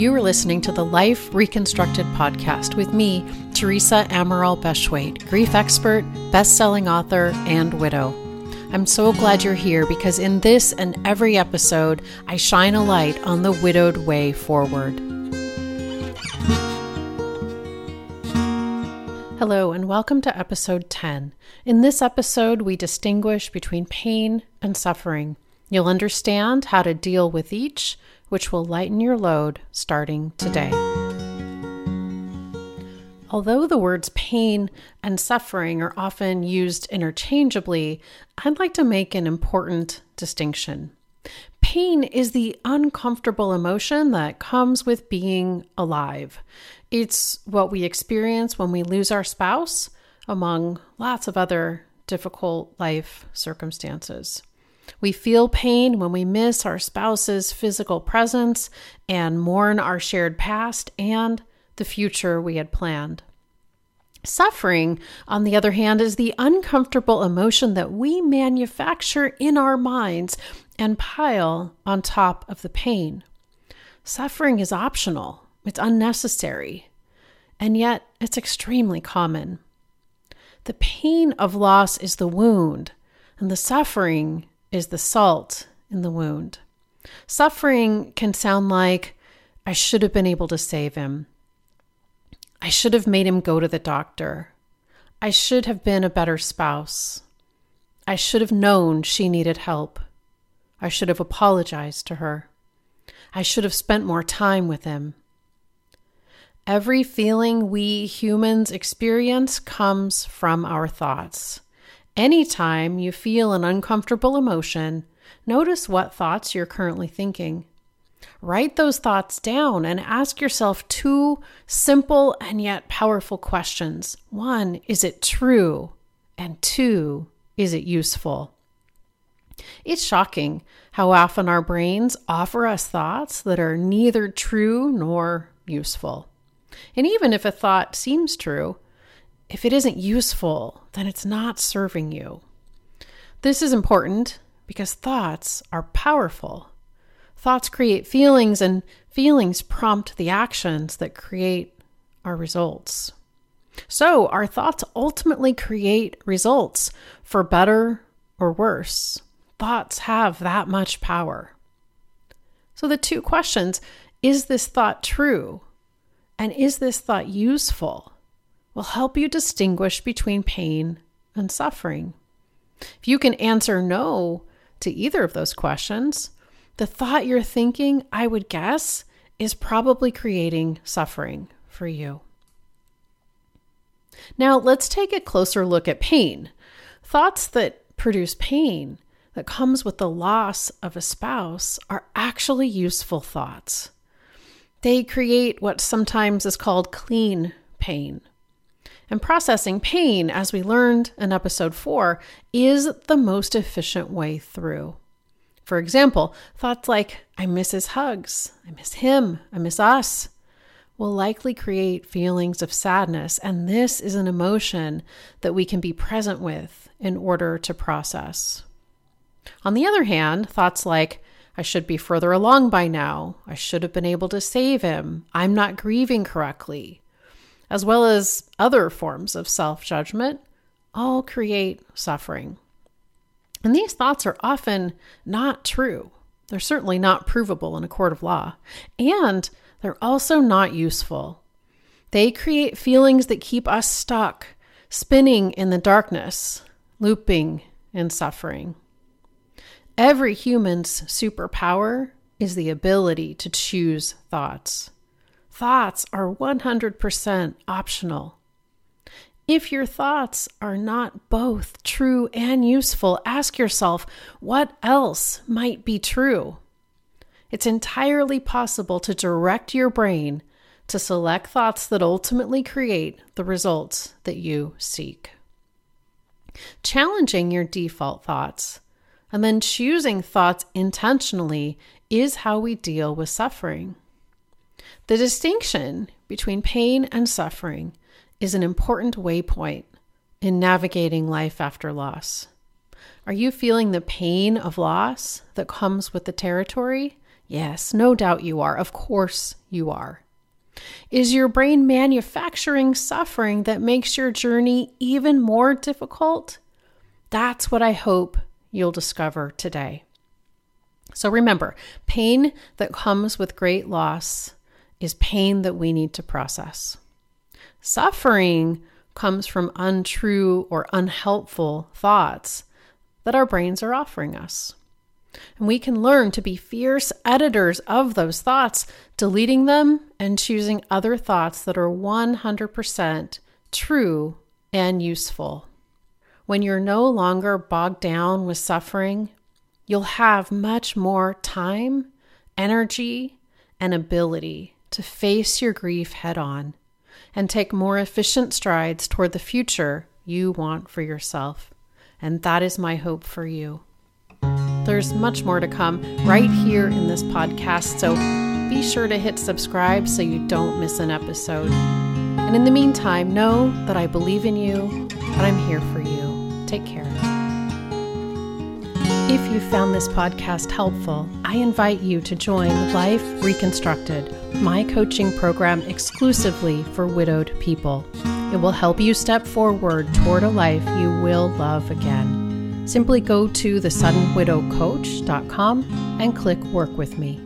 You are listening to the Life Reconstructed podcast with me, Teresa Amaral Beshwaite, grief expert, best selling author, and widow. I'm so glad you're here because in this and every episode, I shine a light on the widowed way forward. Hello, and welcome to episode 10. In this episode, we distinguish between pain and suffering. You'll understand how to deal with each, which will lighten your load starting today. Although the words pain and suffering are often used interchangeably, I'd like to make an important distinction. Pain is the uncomfortable emotion that comes with being alive. It's what we experience when we lose our spouse, among lots of other difficult life circumstances. We feel pain when we miss our spouse's physical presence and mourn our shared past and the future we had planned. Suffering, on the other hand, is the uncomfortable emotion that we manufacture in our minds and pile on top of the pain. Suffering is optional, it's unnecessary, and yet it's extremely common. The pain of loss is the wound, and the suffering is the salt in the wound. Suffering can sound like, I should have been able to save him. I should have made him go to the doctor. I should have been a better spouse. I should have known she needed help. I should have apologized to her. I should have spent more time with him. Every feeling we humans experience comes from our thoughts. Anytime you feel an uncomfortable emotion, notice what thoughts you're currently thinking. Write those thoughts down and ask yourself two simple and yet powerful questions. One, is it true? And two, is it useful? It's shocking how often our brains offer us thoughts that are neither true nor useful. And even if a thought seems true, if it isn't useful, then it's not serving you. This is important because thoughts are powerful. Thoughts create feelings, and feelings prompt the actions that create our results. So, our thoughts ultimately create results for better or worse. Thoughts have that much power. So, the two questions is this thought true? And is this thought useful? Will help you distinguish between pain and suffering. If you can answer no to either of those questions, the thought you're thinking, I would guess, is probably creating suffering for you. Now, let's take a closer look at pain. Thoughts that produce pain that comes with the loss of a spouse are actually useful thoughts. They create what sometimes is called clean pain. And processing pain, as we learned in episode four, is the most efficient way through. For example, thoughts like, I miss his hugs, I miss him, I miss us, will likely create feelings of sadness. And this is an emotion that we can be present with in order to process. On the other hand, thoughts like, I should be further along by now, I should have been able to save him, I'm not grieving correctly, as well as other forms of self judgment, all create suffering. And these thoughts are often not true. They're certainly not provable in a court of law. And they're also not useful. They create feelings that keep us stuck, spinning in the darkness, looping in suffering. Every human's superpower is the ability to choose thoughts thoughts are 100% optional. If your thoughts are not both true and useful, ask yourself what else might be true. It's entirely possible to direct your brain to select thoughts that ultimately create the results that you seek. Challenging your default thoughts and then choosing thoughts intentionally is how we deal with suffering. The distinction between pain and suffering is an important waypoint in navigating life after loss. Are you feeling the pain of loss that comes with the territory? Yes, no doubt you are. Of course you are. Is your brain manufacturing suffering that makes your journey even more difficult? That's what I hope you'll discover today. So remember, pain that comes with great loss is pain that we need to process. Suffering comes from untrue or unhelpful thoughts that our brains are offering us. And we can learn to be fierce editors of those thoughts, deleting them and choosing other thoughts that are 100% true and useful. When you're no longer bogged down with suffering, you'll have much more time, energy, and ability to face your grief head on and take more efficient strides toward the future you want for yourself. And that is my hope for you. There's much more to come right here in this podcast, so be sure to hit subscribe so you don't miss an episode. And in the meantime, know that I believe in you and I'm here for you. Take care. If you found this podcast helpful, I invite you to join Life Reconstructed, my coaching program exclusively for widowed people. It will help you step forward toward a life you will love again. Simply go to thesuddenwidowcoach.com and click Work with Me.